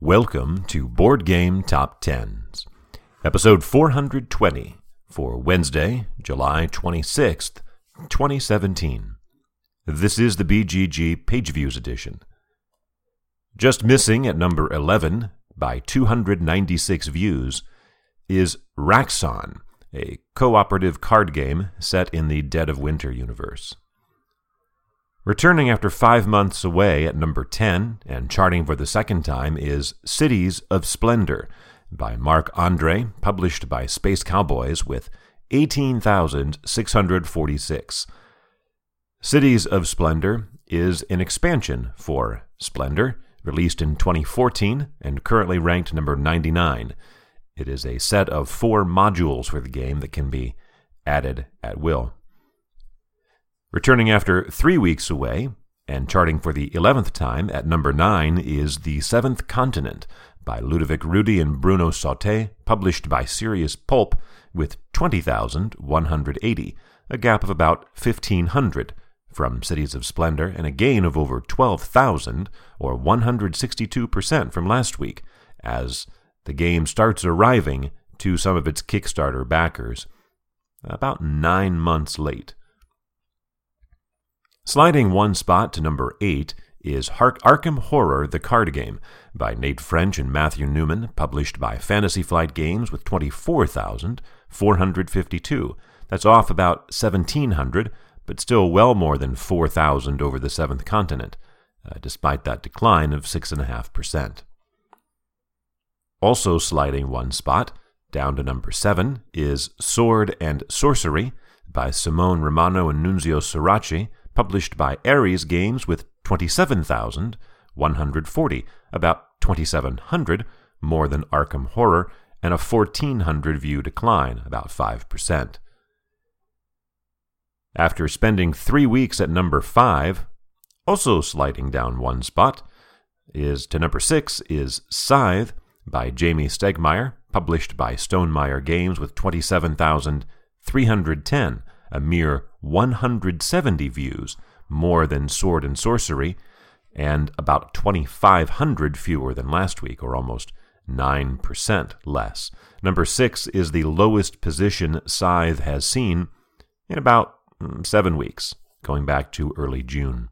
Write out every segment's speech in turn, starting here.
Welcome to Board Game Top Tens, episode 420 for Wednesday, July 26th, 2017. This is the BGG Page Views edition. Just missing at number 11 by 296 views is Raxxon, a cooperative card game set in the Dead of Winter universe. Returning after five months away at number 10 and charting for the second time is Cities of Splendor by Marc Andre, published by Space Cowboys with 18,646. Cities of Splendor is an expansion for Splendor, released in 2014 and currently ranked number 99. It is a set of four modules for the game that can be added at will. Returning after three weeks away, and charting for the 11th time at number 9 is The Seventh Continent by Ludovic Roudy and Bruno Sautter, published by Serious Poulp, with 20,180, a gap of about 1,500 from Cities of Splendor, and a gain of over 12,000, or 162% from last week, as the game starts arriving to some of its Kickstarter backers about nine months late. Sliding one spot to number 8 is Arkham Horror the Card Game by Nate French and Matthew Newman, published by Fantasy Flight Games with 24,452. That's off about 1,700, but still well more than 4,000 over the seventh continent, uh, despite that decline of 6.5%. Also sliding one spot, down to number 7, is Sword and Sorcery by Simone Romano and Nunzio Surace, published by Ares Games with 27,140, about 2,700 more than Arkham Horror, and a 1,400 view decline, about 5%. After spending three weeks at number 5, also sliding down one spot, is to number 6 is Scythe by Jamey Stegmaier, published by Stonemaier Games with 27,310, a mere 170 views more than Sword and Sorcery, and about 2,500 fewer than last week, or almost 9% less. Number six is the lowest position Scythe has seen in about mm, seven weeks, going back to early June.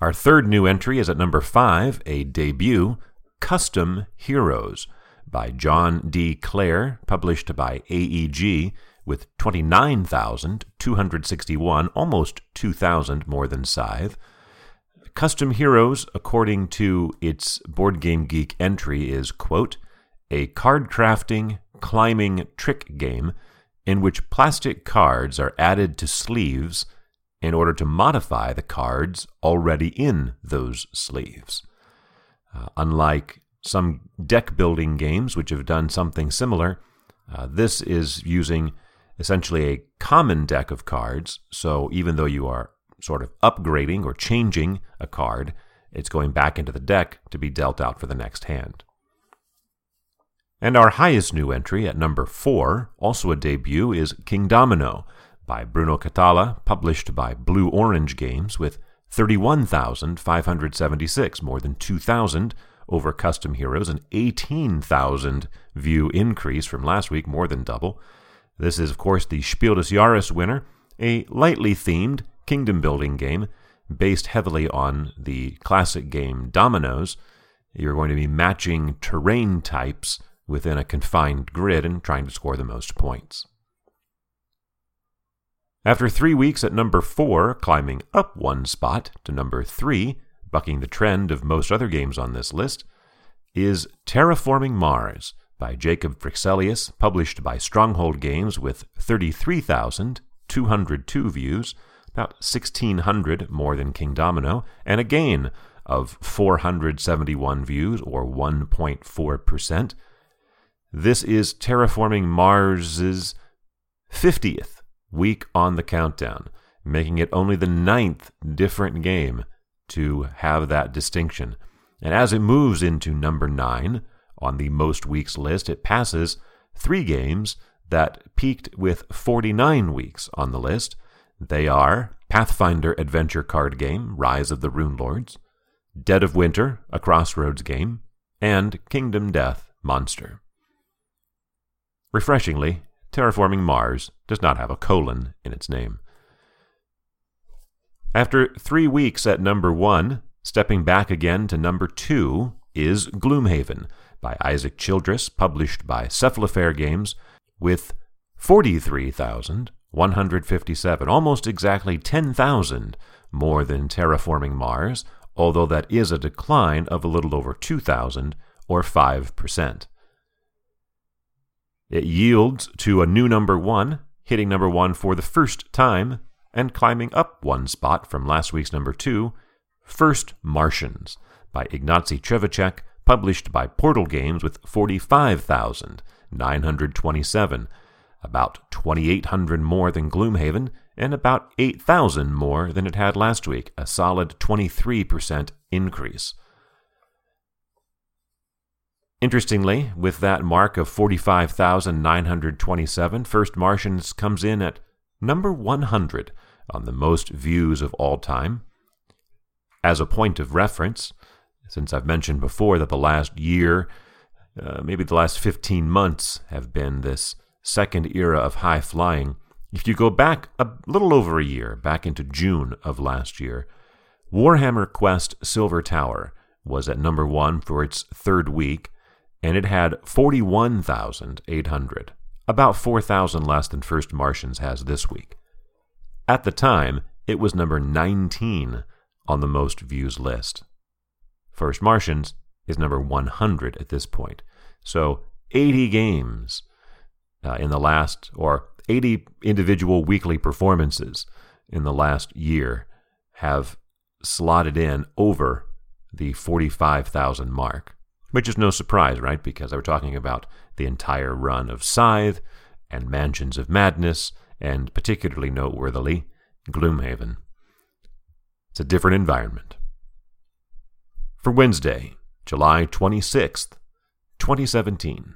Our third new entry is at number five, a debut, Custom Heroes by John D. Clair, published by AEG, with 29,261, almost 2,000 more than Scythe. Custom Heroes, according to its Board Game Geek entry, is, quote, a card crafting, climbing trick game in which plastic cards are added to sleeves in order to modify the cards already in those sleeves. Uh, unlike some deck building games which have done something similar, uh, this is using essentially a common deck of cards. So even though you are sort of upgrading or changing a card, it's going back into the deck to be dealt out for the next hand. And our highest new entry at number 4, also a debut, is Kingdomino by Bruno Cathala, published by Blue Orange Games with 31,576, more than 2,000 over Custom Heroes, an 18,000 view increase from last week, more than double. This is, of course, the Spiel des Jahres winner, a lightly themed kingdom building game based heavily on the classic game Dominoes. You're going to be matching terrain types within a confined grid and trying to score the most points. After three weeks at number four, climbing up one spot to number three, bucking the trend of most other games on this list, is Terraforming Mars by Jacob Fryxelius, published by Stronghold Games with 33,202 views, about 1,600 more than Kingdomino, and a gain of 471 views, or 1.4%. This is Terraforming Mars's 50th week on the countdown, making it only the ninth different game to have that distinction. And as it moves into number 9, on the most weeks list, it passes three games that peaked with 49 weeks on the list. They are Pathfinder Adventure Card Game, Rise of the Runelords, Dead of Winter, a Crossroads game, and Kingdom Death Monster. Refreshingly, Terraforming Mars does not have a colon in its name. After three weeks at number one, stepping back again to number two is Gloomhaven by Isaac Childress, published by Cephalofair Games, with 43,157, almost exactly 10,000 more than Terraforming Mars, although that is a decline of a little over 2,000 or 5%. It yields to a new number one, hitting number one for the first time and climbing up one spot from last week's number two, First Martians by Ignacy Trzewiczek, published by Portal Games with 45,927, about 2,800 more than Gloomhaven, and about 8,000 more than it had last week, a solid 23% increase. Interestingly, with that mark of 45,927, First Martians comes in at number 100 on the most views of all time. As a point of reference, since I've mentioned before that the last year, uh, maybe the last 15 months, have been this second era of high flying, if you go back a little over a year, back into June of last year, Warhammer Quest Silver Tower was at number one for its third week and it had 41,800, about 4,000 less than First Martians has this week. At the time, it was number 19 on the most views list. First Martians is number 100 at this point. So 80 games uh, in the last, or 80 individual weekly performances in the last year have slotted in over the 45,000 mark. Which is no surprise, right? Because we're talking about the entire run of Scythe and Mansions of Madness, and particularly noteworthily, Gloomhaven. It's a different environment. For Wednesday, July 26th, 2017.